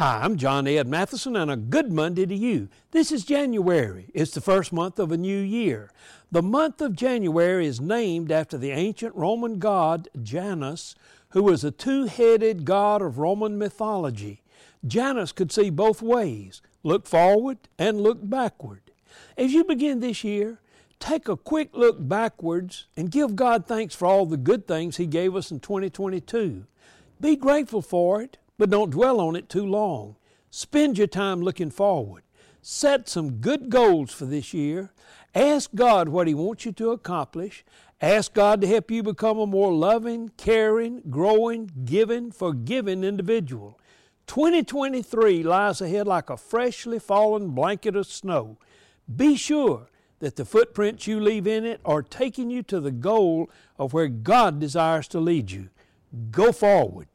Hi, I'm John Ed Mathison, and a good Monday to you. This is January. It's the first month of a new year. The month of January is named after the ancient Roman god Janus, who was a two headed god of Roman mythology. Janus could see both ways look forward and look backward. As you begin this year, take a quick look backwards and give God thanks for all the good things He gave us in 2022. Be grateful for it but don't dwell on it too long. Spend your time looking forward. Set some good goals for this year. Ask God what He wants you to accomplish. Ask God to help you become a more loving, caring, growing, giving, forgiving individual. 2023 lies ahead like a freshly fallen blanket of snow. Be sure that the footprints you leave in it are taking you to the goal of where God desires to lead you. Go forward.